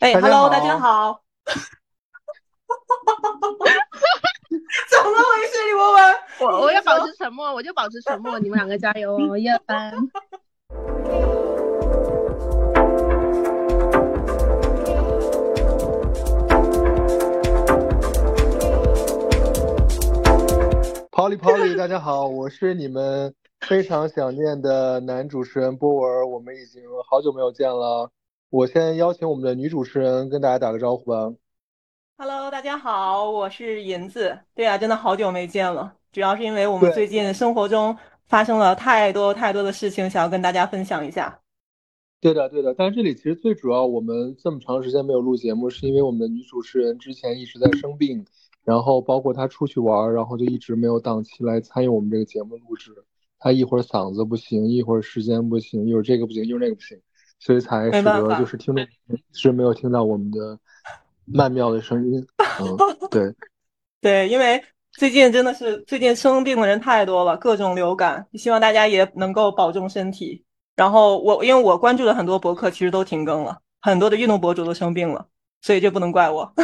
哎大家，Hello，好大家好。怎么回事，李博文？我我要保持沉默，我就保持沉默，你们两个加油哦，一二三。，Polly Polly，大家好，我是你们非常想念的男主持人波文儿，我们已经好久没有见了。我先邀请我们的女主持人跟大家打个招呼吧。Hello，大家好，我是银子。对啊，真的好久没见了，主要是因为我们最近生活中发生了太多太多的事情，想要跟大家分享一下。对的，对的，但是这里其实最主要，我们这么长时间没有录节目，是因为我们的女主持人之前一直在生病，然后包括她出去玩儿，然后就一直没有档期来参与我们这个节目录制。她一会儿嗓子不行，一会儿时间不行，一会儿这个不行，一会儿那个不行，所以才使得就是听众一直没有听到我们的曼妙的声音。嗯，对。对，因为最近真的是最近生病的人太多了，各种流感，希望大家也能够保重身体。然后我因为我关注的很多博客其实都停更了，很多的运动博主都生病了，所以这不能怪我。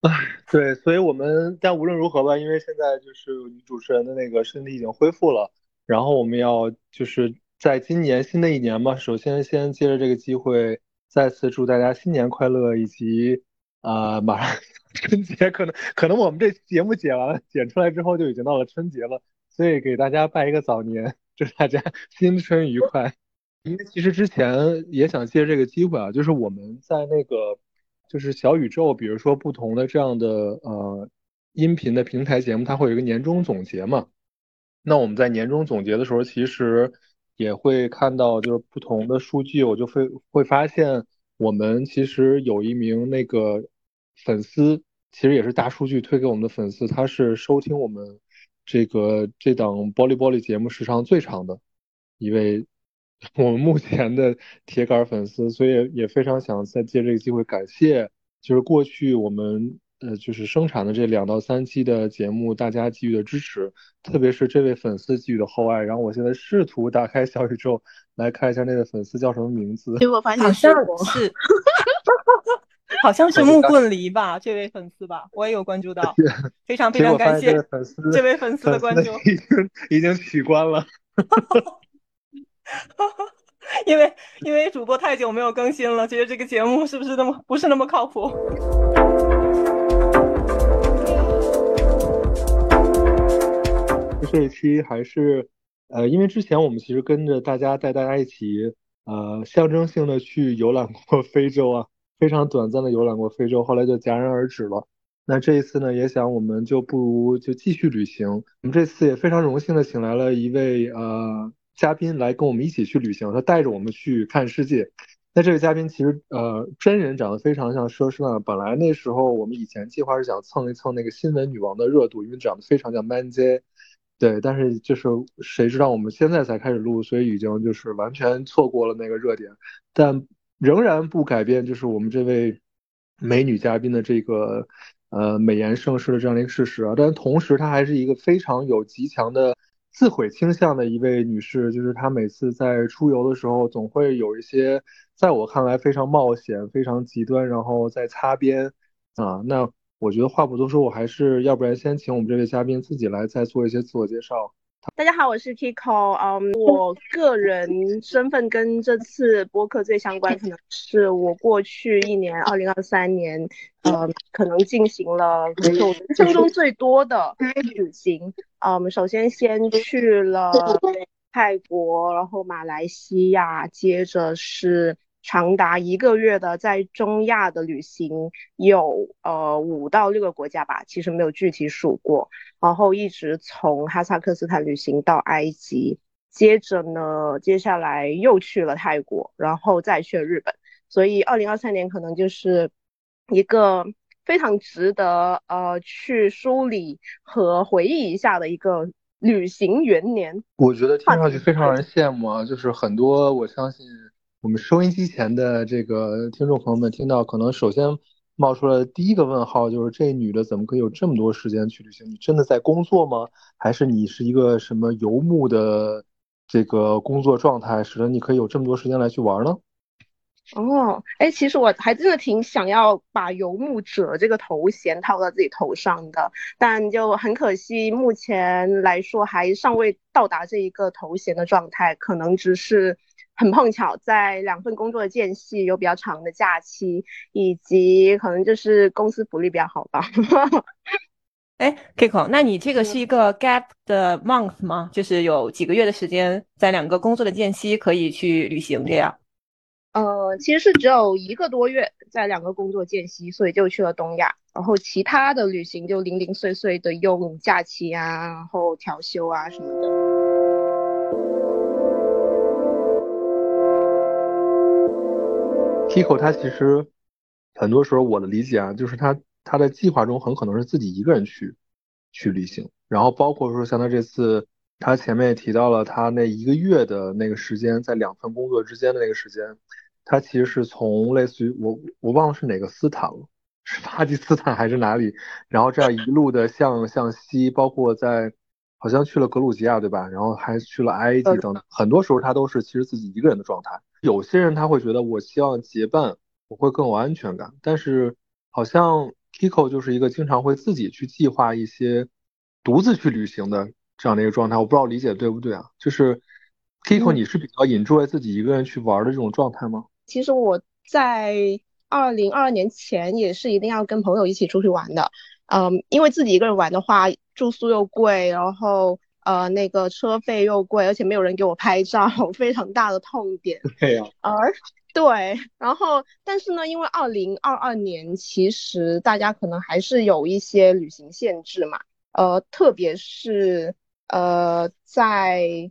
对，所以我们但无论如何吧，因为现在就是女主持人的那个身体已经恢复了，然后我们要就是在今年新的一年嘛，首先先借着这个机会再次祝大家新年快乐，以及啊、马上 春节可能可能我们这节目剪完了剪出来之后就已经到了春节了，所以给大家拜一个早年，祝大家 新春愉快。因为其实之前也想借这个机会啊，就是我们在那个就是小宇宙，比如说不同的这样的呃音频的平台节目，它会有一个年终总结嘛。那我们在年终总结的时候，其实也会看到就是不同的数据，我就会会发现我们其实有一名那个粉丝，其实也是大数据推给我们的粉丝，他是收听我们这个这档玻璃玻璃节目时长最长的一位我们目前的铁杆粉丝，所以也非常想再借这个机会感谢，就是过去我们呃就是生产的这两到三期的节目，大家给予的支持，特别是这位粉丝给予的厚爱。然后我现在试图打开小宇宙来看一下那位粉丝叫什么名字。结果发好像现是我，是，好像 是木棍梨吧，这位粉丝吧，我也有关注到，非常非常感谢粉丝这位粉丝的关注，已经已经取关了。因为因为主播太久没有更新了，觉得这个节目是不是那么不是那么靠谱？这一期还是，呃，因为之前我们其实跟着大家带大家一起，呃，象征性的去游览过 非洲啊，非常短暂的游览过非洲，后来就戛然而止了。那这一次呢，也想我们就不如就继续旅行。我们这次也非常荣幸的请来了一位呃嘉宾来跟我们一起去旅行，他带着我们去看世界。那这位嘉宾其实呃真人长得非常像佘诗曼，本来那时候我们以前计划是想蹭一蹭那个新闻女王的热度，因为长得非常像 Man J。对，但是就是谁知道我们现在才开始录，所以已经就是完全错过了那个热点，但仍然不改变就是我们这位美女嘉宾的这个呃美颜盛世的这样的一个事实啊。但同时她还是一个非常有极强的自毁倾向的一位女士，就是她每次在出游的时候，总会有一些在我看来非常冒险、非常极端，然后在擦边啊。那我觉得话不多说，我还是要不然先请我们这位嘉宾自己来再做一些自我介绍。大家好，我是 Kiko。嗯，我个人身份跟这次播客最相关，可能是我过去一年，二零二三年，呃，可能进行了人生中最多的旅行。嗯，首先先去了泰国，然后马来西亚，接着是长达一个月的在中亚的旅行，有呃五到六个国家吧，其实没有具体数过。然后一直从哈萨克斯坦旅行到埃及，接着呢，接下来又去了泰国，然后再去了日本。所以二零二三年可能就是一个非常值得呃去梳理和回忆一下的一个旅行元年。我觉得听上去非常让人羡慕啊！就是很多，我相信我们收音机前的这个听众朋友们听到，可能首先冒出了第一个问号，就是这女的怎么可以有这么多时间去旅行？你真的在工作吗？还是你是一个什么游牧的这个工作状态，使得你可以有这么多时间来去玩呢？哦，哎，其实我还真的挺想要把游牧者这个头衔套到自己头上的，但就很可惜，目前来说还尚未到达这一个头衔的状态，可能只是很碰巧在两份工作的间隙有比较长的假期，以及可能就是公司福利比较好吧。哎，Kiko，那你这个是一个 gap 的 month 吗？就是有几个月的时间，在两个工作的间隙可以去旅行这样？呃，其实是只有一个多月，在两个工作间隙，所以就去了东亚，然后其他的旅行就零零碎碎的用假期啊，然后调休啊什么的。Kiko 他其实很多时候我的理解啊，就是他他在计划中很可能是自己一个人去去旅行，然后包括说像他这次，他前面也提到了他那一个月的那个时间，在两份工作之间的那个时间。他其实是从类似于我我忘了是哪个斯坦了，是巴基斯坦还是哪里？然后这样一路的向向西，包括在好像去了格鲁吉亚对吧？然后还去了埃及等等。很多时候他都是其实自己一个人的状态。有些人他会觉得我希望结伴，我会更有安全感。但是好像 Kiko 就是一个经常会自己去计划一些独自去旅行的这样的一个状态。我不知道理解对不对啊？就是 Kiko 你是比较 enjoy 自己一个人去玩的这种状态吗？其实我在二零二二年前也是一定要跟朋友一起出去玩的，嗯，因为自己一个人玩的话，住宿又贵，然后呃那个车费又贵，而且没有人给我拍照，非常大的痛点。对呀。而对，然后但是呢，因为二零二二年其实大家可能还是有一些旅行限制嘛，呃，特别是呃在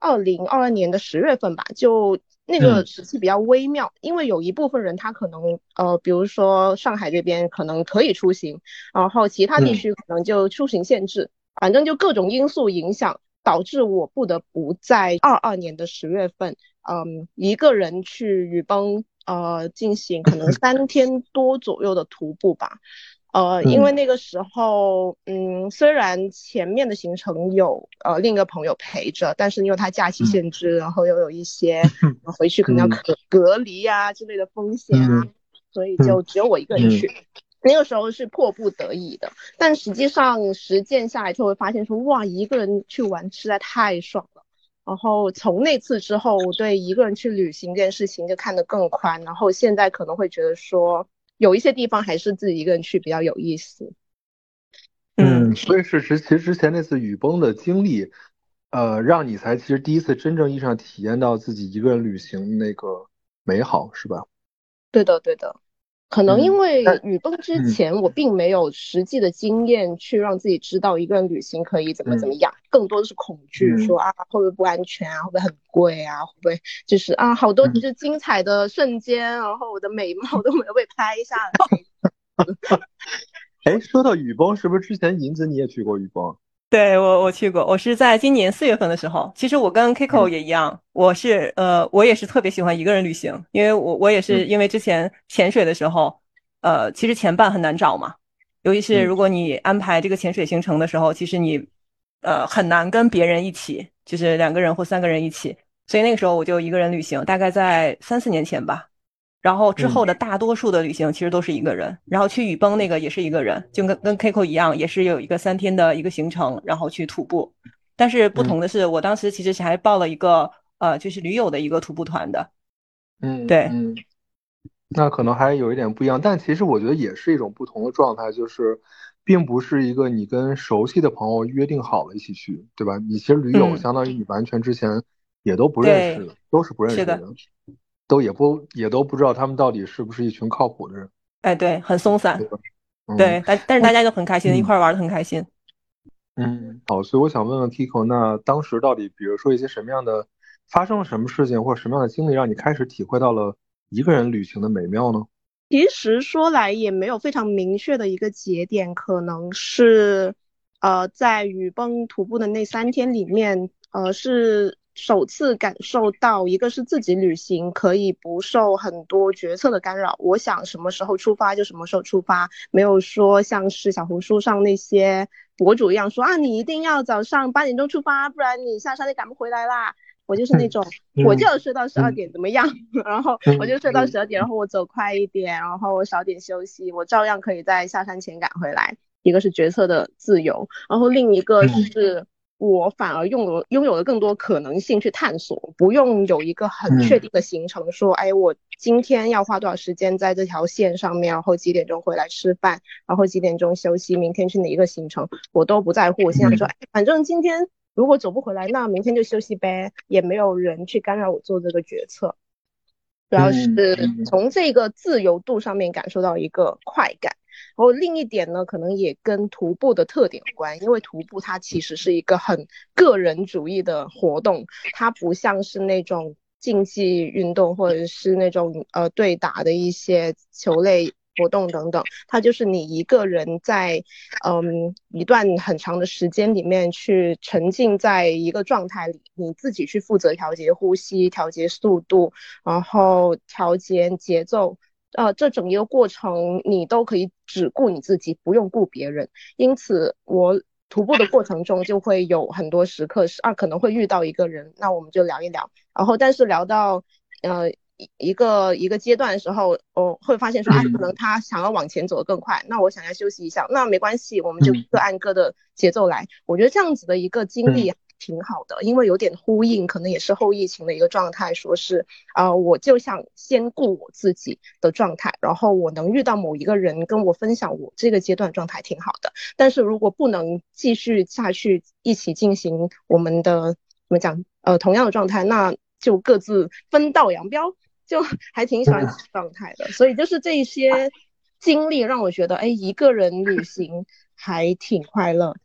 二零二二年的十月份吧，就。那个时期比较微妙，因为有一部分人他可能呃，比如说上海这边可能可以出行，然后其他地区可能就出行限制，反正就各种因素影响，导致我不得不在二二年的十月份，嗯，一个人去雨崩呃进行可能三 天多左右的徒步吧。呃，因为那个时候，嗯，虽然前面的行程有呃另一个朋友陪着，但是因为他假期限制，然后又有一些 回去可能要隔隔离啊之类的风险啊，所以就只有我一个人去。那个时候是迫不得已的，但实际上实践下来就会发现说，哇，一个人去玩实在太爽了。然后从那次之后，我对一个人去旅行这件事情就看得更宽，然后现在可能会觉得说。有一些地方还是自己一个人去比较有意思。嗯，所以是实其实之前那次雨崩的经历，呃，让你才其实第一次真正意义上体验到自己一个人旅行那个美好，是吧？对的，对的。可能因为雨崩之前，我并没有实际的经验去让自己知道一个人旅行可以怎么怎么样，更多的是恐惧，说啊会不会不安全啊，会不会很贵啊，会不会就是啊好多就是精彩的瞬间，然后我的美貌都没有被拍下来。哎，说到雨崩，是不是之前银子你也去过雨崩？对我，我去过，我是在今年四月份的时候。其实我跟 Kiko 也一样，我是呃，我也是特别喜欢一个人旅行，因为我我也是因为之前潜水的时候，呃，其实前伴很难找嘛，尤其是如果你安排这个潜水行程的时候，其实你呃很难跟别人一起，就是两个人或三个人一起，所以那个时候我就一个人旅行，大概在三四年前吧。然后之后的大多数的旅行其实都是一个人，然后去雨崩那个也是一个人，就跟跟 Kiko 一样，也是有一个三天的一个行程，然后去徒步。但是不同的是，我当时其实是还报了一个呃，就是驴友的一个徒步团的。嗯，对，嗯，那可能还有一点不一样，但其实我觉得也是一种不同的状态，就是并不是一个你跟熟悉的朋友约定好了一起去，对吧？你其实驴友相当于你完全之前也都不认识，都是不认识的。都也不也都不知道他们到底是不是一群靠谱的人，哎，对，很松散，对，但但是大家就很开心，一块玩的很开心。嗯，好，所以我想问问 Kiko，那当时到底，比如说一些什么样的发生了什么事情，或者什么样的经历，让你开始体会到了一个人旅行的美妙呢？其实说来也没有非常明确的一个节点，可能是呃，在雨崩徒步的那三天里面，呃是。首次感受到，一个是自己旅行可以不受很多决策的干扰，我想什么时候出发就什么时候出发，没有说像是小红书上那些博主一样说啊，你一定要早上八点钟出发，不然你下山就赶不回来啦。我就是那种我就要睡到十二点怎么样？然后我就睡到十二点，然后我走快一点，然后我少点休息，我照样可以在下山前赶回来。一个是决策的自由，然后另一个是。我反而拥有拥有了更多可能性去探索，不用有一个很确定的行程，说，哎，我今天要花多少时间在这条线上面，然后几点钟回来吃饭，然后几点钟休息，明天去哪一个行程，我都不在乎。我现在说，哎，反正今天如果走不回来，那明天就休息呗，也没有人去干扰我做这个决策。主要是从这个自由度上面感受到一个快感。然后另一点呢，可能也跟徒步的特点有关，因为徒步它其实是一个很个人主义的活动，它不像是那种竞技运动或者是那种呃对打的一些球类活动等等，它就是你一个人在嗯一段很长的时间里面去沉浸在一个状态里，你自己去负责调节呼吸、调节速度，然后调节节奏。呃，这整一个过程你都可以只顾你自己，不用顾别人。因此，我徒步的过程中就会有很多时刻是啊，可能会遇到一个人，那我们就聊一聊。然后，但是聊到呃一一个一个阶段的时候，我会发现说啊，可能他想要往前走得更快，那我想要休息一下，那没关系，我们就各按各的节奏来。我觉得这样子的一个经历。挺好的，因为有点呼应，可能也是后疫情的一个状态，说是啊，我就想先顾我自己的状态，然后我能遇到某一个人跟我分享我这个阶段状态挺好的。但是如果不能继续下去一起进行我们的怎么讲呃同样的状态，那就各自分道扬镳，就 还挺喜欢状态的。所以就是这一些经历让我觉得，哎，一个人旅行还挺快乐。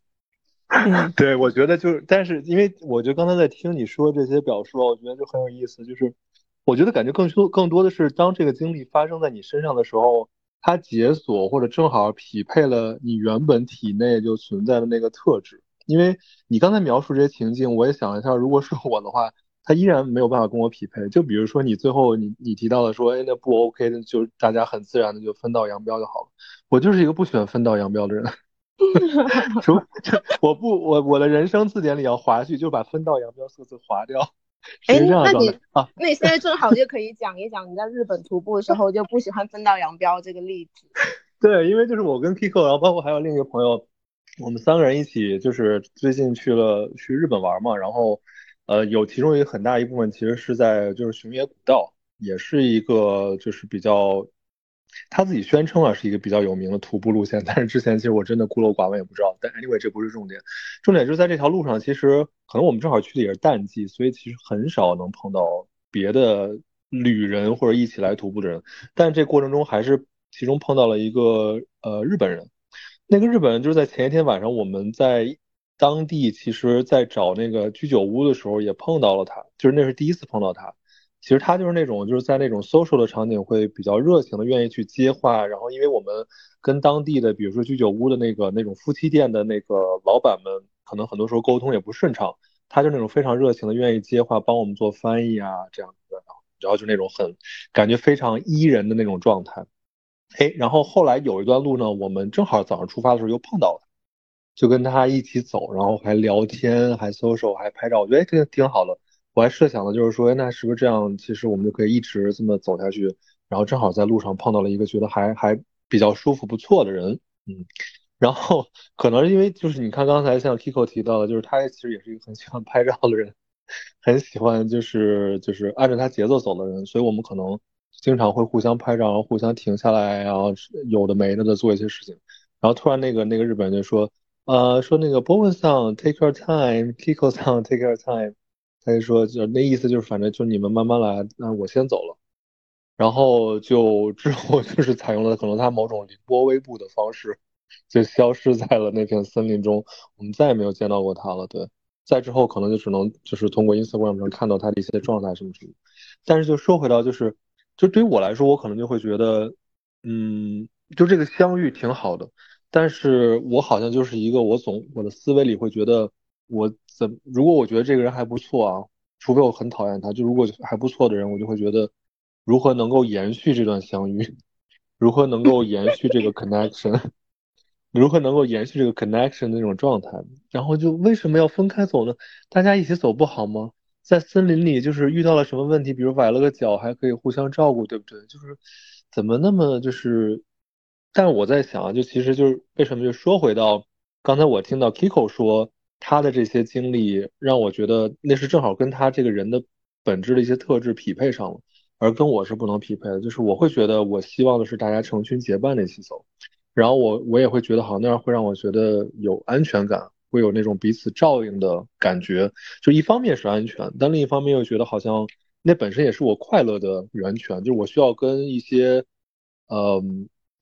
对，我觉得就是，但是因为我觉得刚才在听你说这些表述，我觉得就很有意思。就是我觉得感觉更多更多的是，当这个经历发生在你身上的时候，它解锁或者正好匹配了你原本体内就存在的那个特质。因为你刚才描述这些情境，我也想一下，如果是我的话，它依然没有办法跟我匹配。就比如说你最后你你提到的说，哎，那不 OK，那就大家很自然的就分道扬镳就好了。我就是一个不喜欢分道扬镳的人。什么？我不，我我的人生字典里要划去，就把分道扬镳四个字划掉。哎，那你啊，那你现在正好就可以讲一讲你在日本徒步的时候就不喜欢分道扬镳这个例子。对，因为就是我跟 Kiko，然后包括还有另一个朋友，我们三个人一起就是最近去了去日本玩嘛，然后呃有其中一个很大一部分其实是在就是熊野古道，也是一个就是比较。他自己宣称啊是一个比较有名的徒步路线，但是之前其实我真的孤陋寡闻也不知道。但 anyway 这不是重点，重点就是在这条路上，其实可能我们正好去的也是淡季，所以其实很少能碰到别的旅人或者一起来徒步的人。但这过程中还是其中碰到了一个呃日本人，那个日本人就是在前一天晚上我们在当地其实在找那个居酒屋的时候也碰到了他，就是那是第一次碰到他。其实他就是那种就是在那种 social 的场景会比较热情的，愿意去接话。然后因为我们跟当地的，比如说居酒屋的那个那种夫妻店的那个老板们，可能很多时候沟通也不顺畅，他就那种非常热情的，愿意接话，帮我们做翻译啊这样子。然后然后就那种很感觉非常依人的那种状态。哎，然后后来有一段路呢，我们正好早上出发的时候又碰到了，就跟他一起走，然后还聊天，还 social，还拍照，我觉得这个挺好的。我还设想的就是说，那是不是这样？其实我们就可以一直这么走下去，然后正好在路上碰到了一个觉得还还比较舒服、不错的人，嗯，然后可能因为就是你看刚才像 Kiko 提到的，就是他其实也是一个很喜欢拍照的人，很喜欢就是就是按照他节奏走的人，所以我们可能经常会互相拍照，然后互相停下来，然后有的没的的做一些事情，然后突然那个那个日本人就说，呃，说那个 b o w e n song take your time，Kiko song take your time。他就说，就那意思就是，反正就你们慢慢来，那我先走了。然后就之后就是采用了可能他某种凌波微步的方式，就消失在了那片森林中。我们再也没有见到过他了。对，再之后可能就只能就是通过 Instagram 上看到他的一些状态什么什么。但是就说回到就是，就对于我来说，我可能就会觉得，嗯，就这个相遇挺好的。但是我好像就是一个，我总我的思维里会觉得。我怎如果我觉得这个人还不错啊，除非我很讨厌他，就如果还不错的人，我就会觉得如何能够延续这段相遇，如何能够延续这个 connection，如何能够延续这个 connection 的那种状态，然后就为什么要分开走呢？大家一起走不好吗？在森林里就是遇到了什么问题，比如崴了个脚，还可以互相照顾，对不对？就是怎么那么就是，但我在想啊，就其实就是为什么就说回到刚才我听到 Kiko 说他的这些经历，让我觉得那是正好跟他这个人的本质的一些特质匹配上了，而跟我是不能匹配的。就是我会觉得我希望的是大家成群结伴的一起走，然后我我也会觉得好像那样会让我觉得有安全感。会有那种彼此照应的感觉，就一方面是安全，但另一方面又觉得好像那本身也是我快乐的源泉。就我需要跟一些，呃，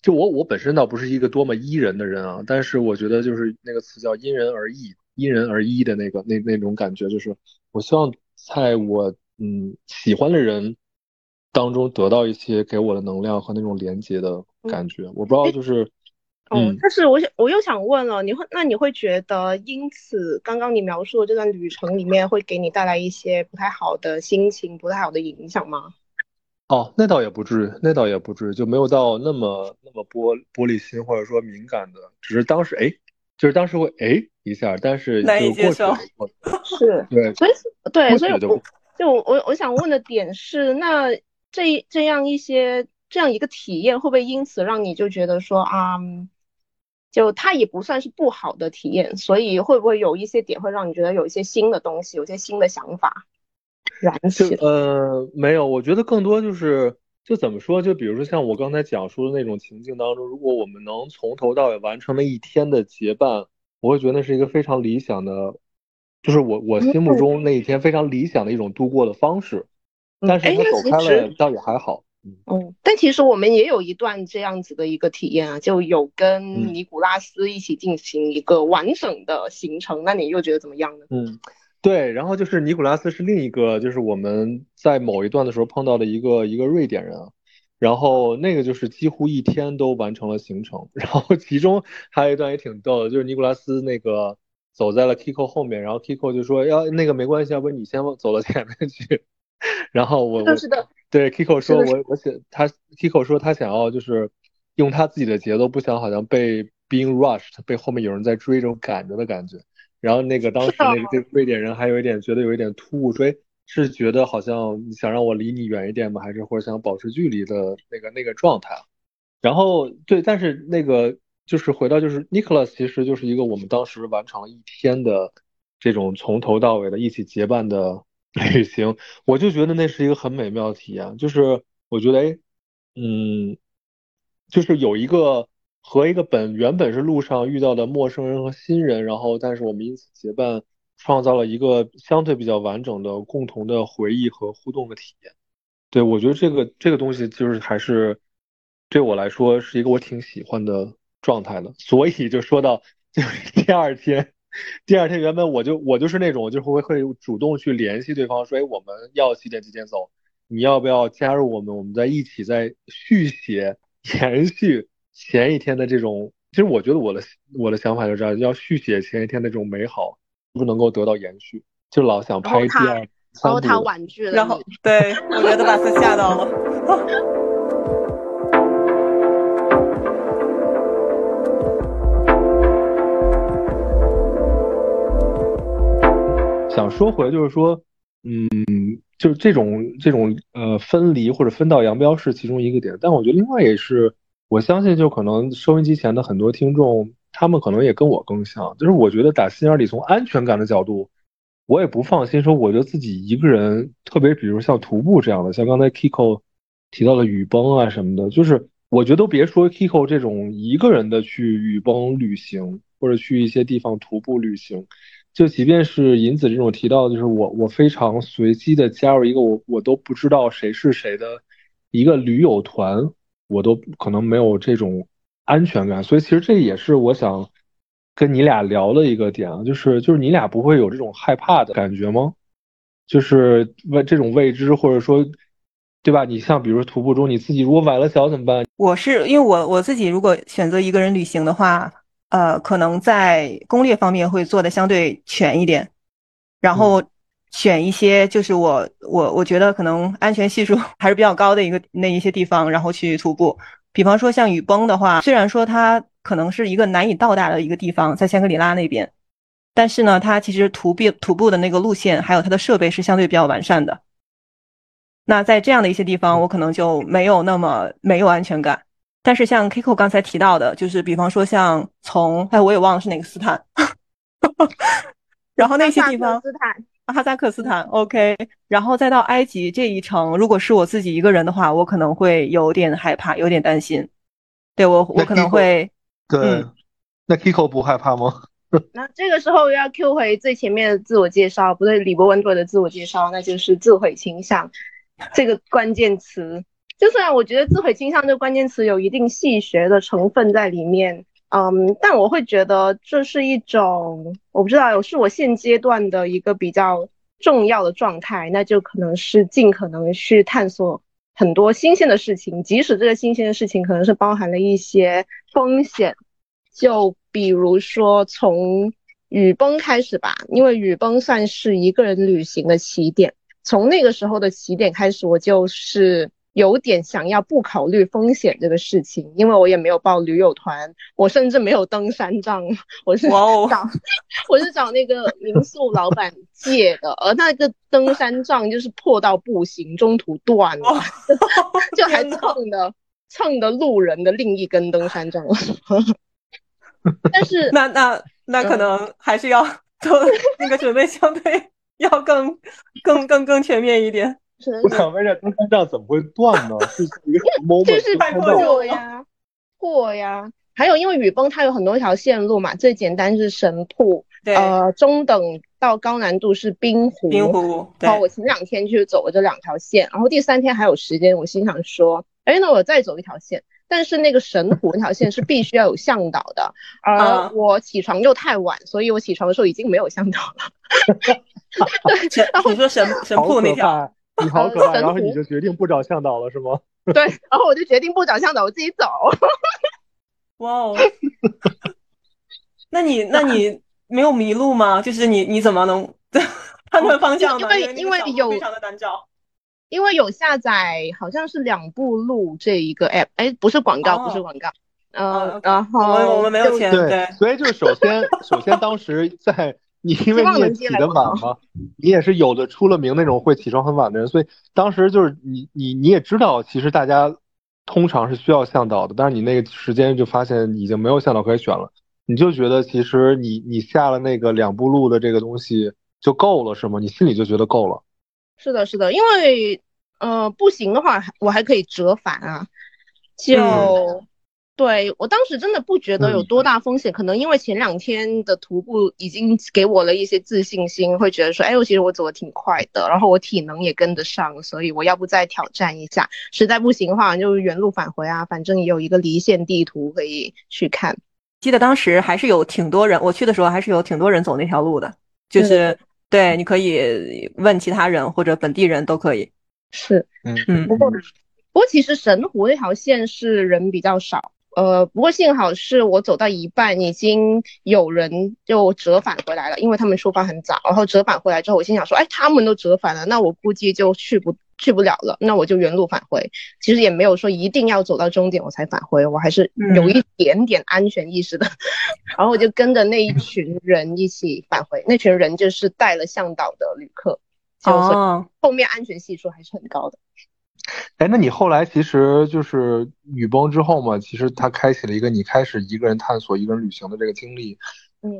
就我我本身倒不是一个多么依人的人啊，但是我觉得就是那个词叫因人而异，因人而异的那个那那种感觉，就是我希望在我嗯喜欢的人当中得到一些给我的能量和那种连接的感觉。我不知道就是。嗯，但是我想，我又想问了，你会那你会觉得，因此刚刚你描述的这段旅程里面会给你带来一些不太好的心情、不太好的影响吗？哦，那倒也不至于，那倒也不至于，就没有到那么那么玻玻璃心或者说敏感的，只是当时哎，就是当时会哎一下，但是难以接受，是，对，所以对，所以我就我我想问的点是，那这这样一些这样一个体验，会不会因此让你就觉得说啊？就它也不算是不好的体验，所以会不会有一些点会让你觉得有一些新的东西，有些新的想法燃起？呃，没有，我觉得更多就是，就怎么说？就比如说像我刚才讲述的那种情境当中，如果我们能从头到尾完成了一天的结伴，我会觉得那是一个非常理想的，就是我我心目中那一天非常理想的一种度过的方式。但是它走开了，倒也还好。嗯，但其实我们也有一段这样子的一个体验啊，就有跟尼古拉斯一起进行一个完整的行程，那你又觉得怎么样呢？嗯，对，然后就是尼古拉斯是另一个，就是我们在某一段的时候碰到的一个一个瑞典人，然后那个就是几乎一天都完成了行程，然后其中还有一段也挺逗的，就是尼古拉斯那个走在了 Kiko 后面，然后 Kiko 就说要那个没关系，要不你先走到前面去，然后我我是的。对，Kiko 说，我我想他，Kiko 说他想要就是用他自己的节奏，不想好像被 being rushed，被后面有人在追，这种赶着的感觉。然后那个当时那个这瑞典人还有一点觉得有一点突兀，追是觉得好像想让我离你远一点吗？还是或者想保持距离的那个那个状态？然后对，但是那个就是回到就是 Nicholas，其实就是一个我们当时完成了一天的这种从头到尾的一起结伴的。旅行，我就觉得那是一个很美妙的体验。就是我觉得，哎，嗯，就是有一个和一个本原本是路上遇到的陌生人和新人，然后但是我们因此结伴，创造了一个相对比较完整的共同的回忆和互动的体验。对我觉得这个这个东西就是还是对我来说是一个我挺喜欢的状态的。所以就说到就 第二天。第二天，原本我就我就是那种，就会会主动去联系对方，说，哎，我们要几点几点走，你要不要加入我们？我们在一起再续写、延续前一天的这种。其实我觉得我的我的想法就是这样，要续写前一天的这种美好，不能够得到延续，就老想拍第二、然后他婉拒了，然后对我觉得把他吓到了。想说回就是说，嗯，就是这种这种呃分离或者分道扬镳是其中一个点，但我觉得另外也是，我相信就可能收音机前的很多听众，他们可能也跟我更像，就是我觉得打心眼里从安全感的角度，我也不放心说我觉得自己一个人，特别比如像徒步这样的，像刚才 Kiko 提到的雨崩啊什么的，就是我觉得都别说 Kiko 这种一个人的去雨崩旅行，或者去一些地方徒步旅行。就即便是银子这种提到，就是我我非常随机的加入一个我我都不知道谁是谁的一个驴友团，我都可能没有这种安全感。所以其实这也是我想跟你俩聊的一个点啊，就是就是你俩不会有这种害怕的感觉吗？就是未这种未知，或者说，对吧？你像比如徒步中你自己如果崴了脚怎么办？我是因为我我自己如果选择一个人旅行的话。呃，可能在攻略方面会做的相对全一点，然后选一些就是我我我觉得可能安全系数 还是比较高的一个那一些地方，然后去徒步。比方说像雨崩的话，虽然说它可能是一个难以到达的一个地方，在香格里拉那边，但是呢，它其实徒步徒步的那个路线还有它的设备是相对比较完善的。那在这样的一些地方，我可能就没有那么没有安全感。但是像 Kiko 刚才提到的，就是比方说像从哎我也忘了是哪个斯坦，然后那些地方斯坦。哈萨克斯坦，OK，然后再到埃及这一程，如果是我自己一个人的话，我可能会有点害怕，有点担心。对我，我可能会。对，那 Kiko 不害怕吗？那这个时候要 Q 回最前面的自我介绍，不对，李博文做的自我介绍，那就是自毁倾向这个关键词。就算我觉得自毁倾向这个关键词有一定戏谑的成分在里面。嗯，但我会觉得这是一种，我不知道，是我现阶段的一个比较重要的状态，那就可能是尽可能去探索很多新鲜的事情，即使这个新鲜的事情可能是包含了一些风险，就比如说从雨崩开始吧，因为雨崩算是一个人旅行的起点，从那个时候的起点开始，我就是。有点想要不考虑风险这个事情，因为我也没有报驴友团，我甚至没有登山杖，我是找 我是找那个民宿老板借的，而那个登山杖就是破到不行，中途断了，就还蹭的蹭的路人的另一根登山杖，但是那那那可能还是要做那个准备，相对要更更更更全面一点。我想问一下，登山杖怎么会断呢？是一个什么 moment？就是破呀，破呀。还有，因为雨崩它有很多条线路嘛，最简单是神瀑，呃，中等到高难度是冰湖。冰湖。好，我前两天去走了这两条线，然后第三天还有时间，我心想说，哎，那我再走一条线。但是那个神湖那条线是必须要有向导的，而我起床又太晚，所以我起床的时候已经没有向导了。对，然后你说神神瀑那条。你好可怕，然后你就决定不找向导了是吗？对，然后我就决定不找向导，我自己走。哇哦，那你那你没有迷路吗？就是你你怎么能 判断方向呢？因为因为有非常的难找，因为有下载好像是两步路这一个 app，哎，不是广告，不是广告，嗯，然后我们我们没有钱，对，所以就是首先首先当时在。你因为你也起得晚嘛，你也是有的出了名那种会起床很晚的人，所以当时就是你你你也知道，其实大家通常是需要向导的，但是你那个时间就发现已经没有向导可以选了，你就觉得其实你你下了那个两步路的这个东西就够了，是吗？你心里就觉得够了。是的，是的，因为呃不行的话，我还可以折返啊，就。对我当时真的不觉得有多大风险，可能因为前两天的徒步已经给我了一些自信心，会觉得说，哎，我其实我走的挺快的，然后我体能也跟得上，所以我要不再挑战一下，实在不行的话就原路返回啊，反正也有一个离线地图可以去看。记得当时还是有挺多人，我去的时候还是有挺多人走那条路的，就是对，你可以问其他人或者本地人都可以。是，嗯嗯。不过不过其实神湖那条线是人比较少。呃，不过幸好是我走到一半，已经有人就折返回来了，因为他们出发很早。然后折返回来之后，我心想说，哎，他们都折返了，那我估计就去不去不了了，那我就原路返回。其实也没有说一定要走到终点我才返回，我还是有一点点安全意识的。然后我就跟着那一群人一起返回，那群人就是带了向导的旅客，就哦，后面安全系数还是很高的。哎，那你后来其实就是雨崩之后嘛，其实它开启了一个你开始一个人探索、一个人旅行的这个经历，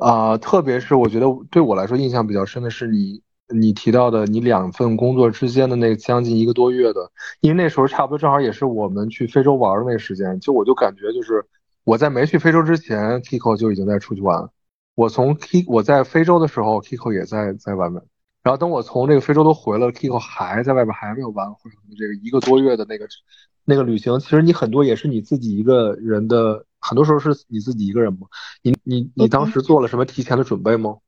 啊，特别是我觉得对我来说印象比较深的是你你提到的你两份工作之间的那将近一个多月的，因为那时候差不多正好也是我们去非洲玩的那个时间，就我就感觉就是我在没去非洲之前，Kiko 就已经在出去玩，我从 K 我在非洲的时候，Kiko 也在在外面。然后等我从这个非洲都回了，Kiko 还在外边还没有完回这个一个多月的那个那个旅行，其实你很多也是你自己一个人的，很多时候是你自己一个人吗？你你你当时做了什么提前的准备吗？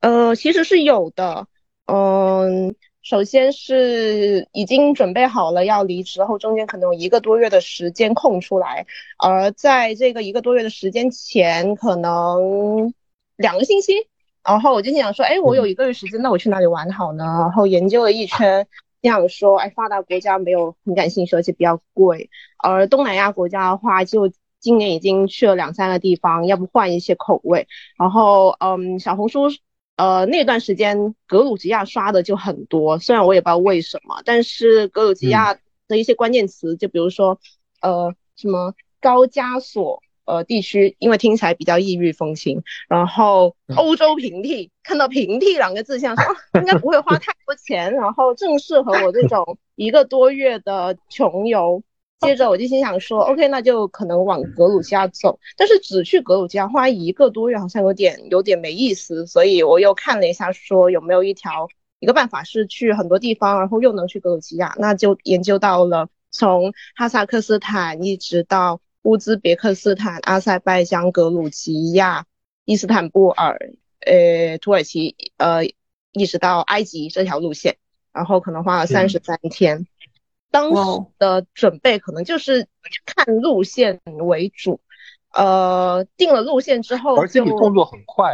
呃，其实是有的，嗯，首先是已经准备好了要离职，然后中间可能有一个多月的时间空出来，而在这个一个多月的时间前，可能两个星期。然后我就想说，哎，我有一个月时间，那我去哪里玩好呢？然后研究了一圈，想说，哎，发达国家没有很感兴趣，而且比较贵。而东南亚国家的话，就今年已经去了两三个地方，要不换一些口味。然后，嗯，小红书，呃，那段时间格鲁吉亚刷的就很多，虽然我也不知道为什么，但是格鲁吉亚的一些关键词，就比如说，呃，什么高加索。呃，地区因为听起来比较异域风情，然后欧洲平替，看到平替两个字，想说应该不会花太多钱，然后正适合我这种一个多月的穷游。接着我就心想说，OK，那就可能往格鲁吉亚走，但是只去格鲁吉亚花一个多月好像有点有点没意思，所以我又看了一下，说有没有一条一个办法是去很多地方，然后又能去格鲁吉亚，那就研究到了从哈萨克斯坦一直到。乌兹别克斯坦、阿塞拜疆、格鲁吉亚、伊斯坦布尔、呃，土耳其，呃，一直到埃及这条路线，然后可能花了三十三天。当时的准备可能就是看路线为主，呃，定了路线之后，而且你动作很快，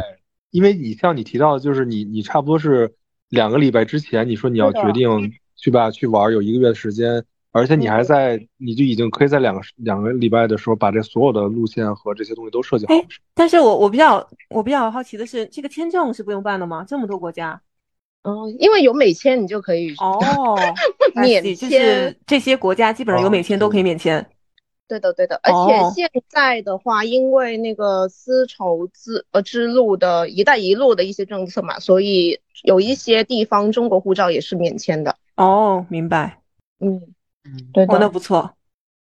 因为你像你提到的，就是你你差不多是两个礼拜之前，你说你要决定去吧去玩，有一个月的时间。而且你还在，你就已经可以在两个两个礼拜的时候把这所有的路线和这些东西都设计好。但是我我比较我比较好奇的是，这个签证是不用办的吗？这么多国家？嗯，因为有美签，你就可以哦 免签。就是这些国家基本上有美签都可以免签。对的，对的。而且现在的话，因为那个丝绸之呃之路的一带一路的一些政策嘛，所以有一些地方中国护照也是免签的。哦，明白。嗯。对，那不错，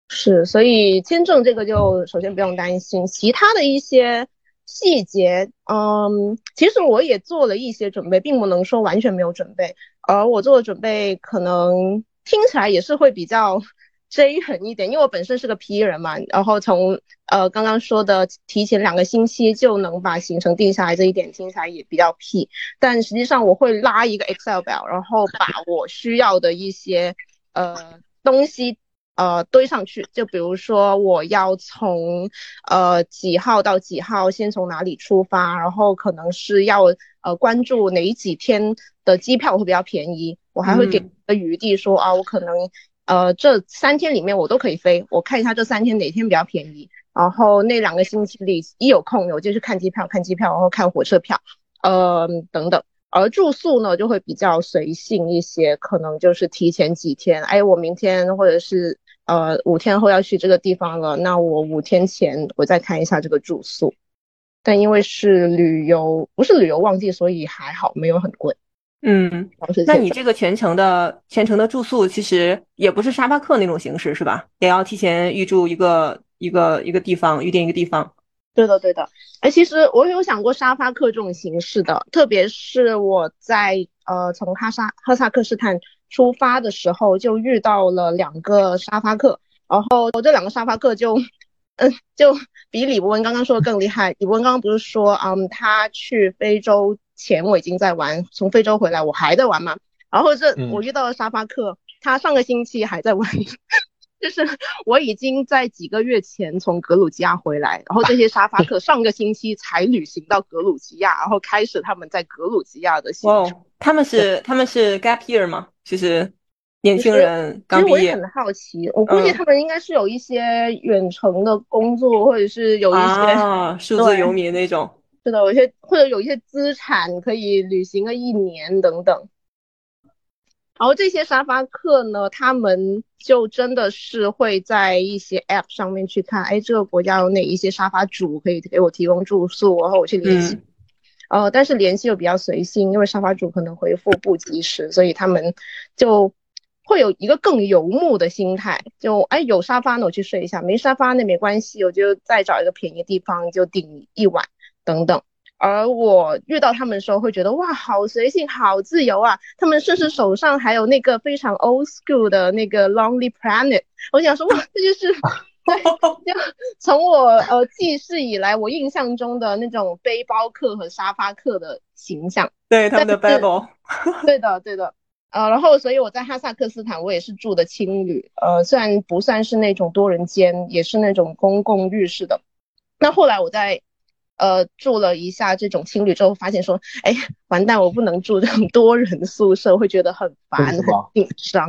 是，所以签证这个就首先不用担心，其他的一些细节，嗯，其实我也做了一些准备，并不能说完全没有准备，而我做的准备可能听起来也是会比较 J 狠一点，因为我本身是个 P 人嘛，然后从呃刚刚说的提前两个星期就能把行程定下来这一点听起来也比较 P，但实际上我会拉一个 Excel 表，然后把我需要的一些呃。东西呃堆上去，就比如说我要从呃几号到几号，先从哪里出发，然后可能是要呃关注哪几天的机票会比较便宜，我还会给个余地说啊，我可能呃这三天里面我都可以飞，我看一下这三天哪天比较便宜，然后那两个星期里一有空我就去看机票，看机票，然后看火车票，呃等等。而住宿呢，就会比较随性一些，可能就是提前几天，哎，我明天或者是呃五天后要去这个地方了，那我五天前我再看一下这个住宿。但因为是旅游，不是旅游旺季，所以还好，没有很贵。嗯，那你这个全程的全程的住宿其实也不是沙发客那种形式是吧？也要提前预住一个一个一个地方，预定一个地方。对的，对的。哎，其实我有想过沙发客这种形式的，特别是我在呃从哈萨哈萨克斯坦出发的时候，就遇到了两个沙发客，然后这两个沙发客就，嗯，就比李博文刚刚说的更厉害。李博文刚刚不是说，嗯，他去非洲前我已经在玩，从非洲回来我还在玩嘛。然后这我遇到了沙发客，他上个星期还在玩。就是 我已经在几个月前从格鲁吉亚回来，然后这些沙发客 上个星期才旅行到格鲁吉亚，然后开始他们在格鲁吉亚的行程。他们是他们是 gap year 吗？其实年轻人刚毕业。其实我也很好奇，我估计他们应该是有一些远程的工作，或者是有一些啊数字游民那种。是的，有些或者有一些资产可以旅行个一年等等。然后这些沙发客呢，他们就真的是会在一些 App 上面去看，哎，这个国家有哪一些沙发主可以给我提供住宿，然后我去联系。呃，但是联系又比较随性，因为沙发主可能回复不及时，所以他们就会有一个更游牧的心态，就哎有沙发呢我去睡一下，没沙发那没关系，我就再找一个便宜地方就顶一晚等等。而我遇到他们的时候，会觉得哇，好随性，好自由啊！他们甚至手上还有那个非常 old school 的那个 Lonely Planet。我想说，哇，这就是 对，就从我呃记事以来，我印象中的那种背包客和沙发客的形象。对，他们的背包。对的，对的。呃，然后所以我在哈萨克斯坦，我也是住的青旅，呃，虽然不算是那种多人间，也是那种公共浴室的。那后来我在。呃，住了一下这种青旅之后，发现说，哎，完蛋，我不能住这种多人宿舍，会觉得很烦、很紧张。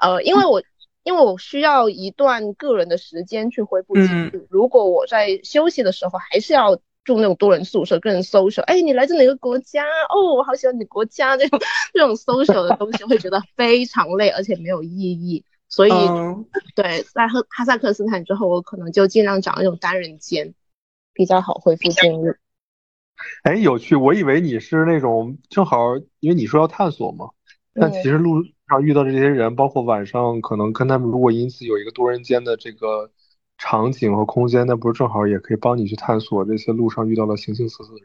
呃，因为我因为我需要一段个人的时间去恢复精嗯。如果我在休息的时候还是要住那种多人宿舍，跟人 social，哎，你来自哪个国家？哦，我好喜欢你国家这种这种 social 的东西，会觉得非常累，而且没有意义。所以，嗯对，在哈哈萨克斯坦之后，我可能就尽量找那种单人间，比较好恢复精力。哎，有趣，我以为你是那种正好，因为你说要探索嘛，但其嗯实路上遇到的这些人，包括晚上可能跟他们如果因此有一个多人间的这个场景和空间，那不是正好也可以帮你去探索这些路上遇到了形形色色的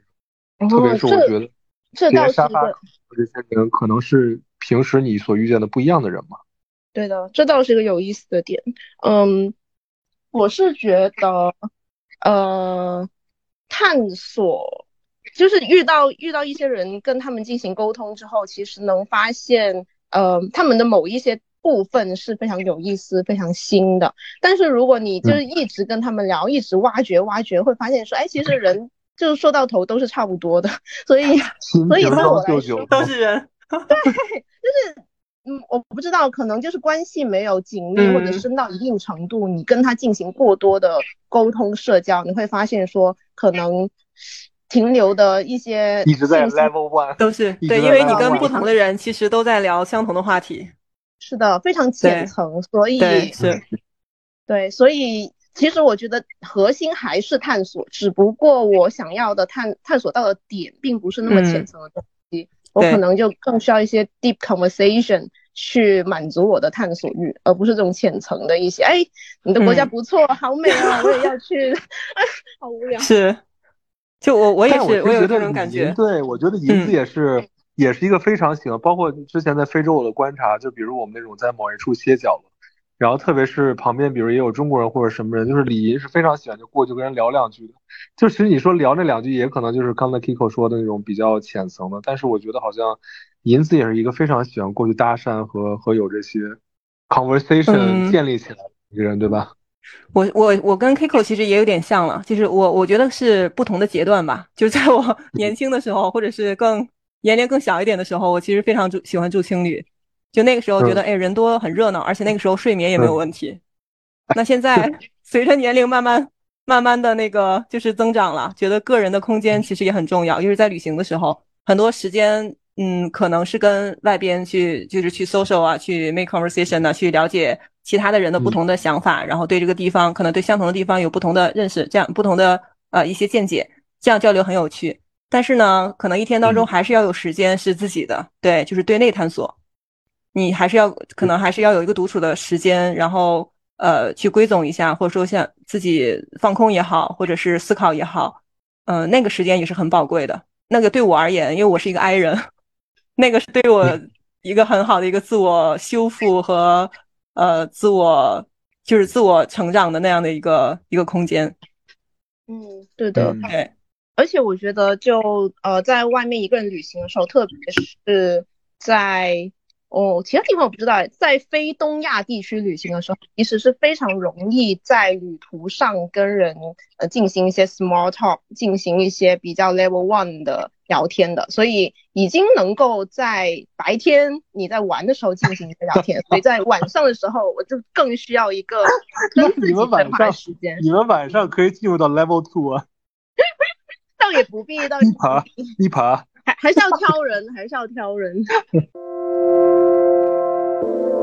人，特别哦，是我觉得这些沙发这些人，可能是平时你所遇见的不一样的人嘛。对的，这倒是一个有意思的点。嗯，我是觉得，呃，探索就是遇到遇到一些人，跟他们进行沟通之后，其实能发现，呃，他们的某一些部分是非常有意思、非常新的。但是如果你就是一直跟他们聊，一直挖掘挖掘，会发现说，哎，其实人就是说到头都是差不多的。所以，所以对我来说，都是人，嗯，我不知道，可能就是关系没有紧密或者嗯。深到一定程度，你跟他进行过多的沟通社交，你会发现说可能停留的一些一直在 level one，都是对，因为你跟不同的人其实都在聊相同的话题。是的非常浅层，所以对，是，对，所以其实我觉得核心还是探索，只不过我想要的探探索到的点并不是那么浅嗯。层的东西，我可能就更需要一些 deep conversation 去满足我的探索欲，而不是这种浅层的一些，哎，你的国家嗯不错，好美啊，我也要去，哎，好无聊。是，就我我也是，我觉得银种感觉。对，我觉得银子嗯也是、也是一个非常喜欢，包括之前在非洲我的观察，就比如我们那种在某一处歇脚了，然后特别是旁边比如也有中国人或者什么人，就是李银是非常喜欢就过去跟人聊两句的。就其实你说聊那两句，也可能就是刚才 Kiko 说的那种比较浅层的，但是我觉得好像银子也是一个非常喜欢过去搭讪和和有这些 conversation 嗯建立起来的一个人，对吧？我我我跟 Kiko 其实也有点像了，就是我我觉得是不同的阶段吧。就在我 年轻的时候，或者是更年龄更小一点的时候，我其实非常住喜欢住青旅。就那个时候觉得，哎，人多很热闹，而且那个时候睡眠也没有问题。那现在随着年龄慢慢慢慢的那个就是增长了，觉得个人的空间其实也很重要，就是在旅行的时候，很多时间，嗯，可能是跟外边去就是去 social 啊，去 make conversation 啊，去了解其他的人的不同的想法，然后对这个地方可能对相同的地方有不同的认识，这样不同的呃一些见解，这样交流很有趣。但是呢，可能一天当中嗯还是要有时间是自己的，对，就是对内探索。你还是要可能还是要有一个独处的时间，然后呃去归总一下，或者说像自己放空也好，或者是思考也好，嗯、那个时间也是很宝贵的。那个对我而言，因为我是一个 I 人，那个是对我一个很好的一个自我修复和呃自我就是自我成长的那样的一个一个空间。嗯，对的。嗯对，而且我觉得就，呃，在外面一个人旅行的时候，特别是在哦其他地方我不知道，在非东亚地区旅行的时候，其实是非常容易在旅途上跟人呃进行一些 small talk，进行一些比较 level one 的聊天的，所以已经能够在白天你在玩的时候进行一些聊天，所以在晚上的时候，我就更需要一个 跟自己你们晚对话的上时间，你们晚上可以进入到 level two 啊，倒也不必，倒也不一爬。一爬。还还是要挑人，还是要挑人。Thank you.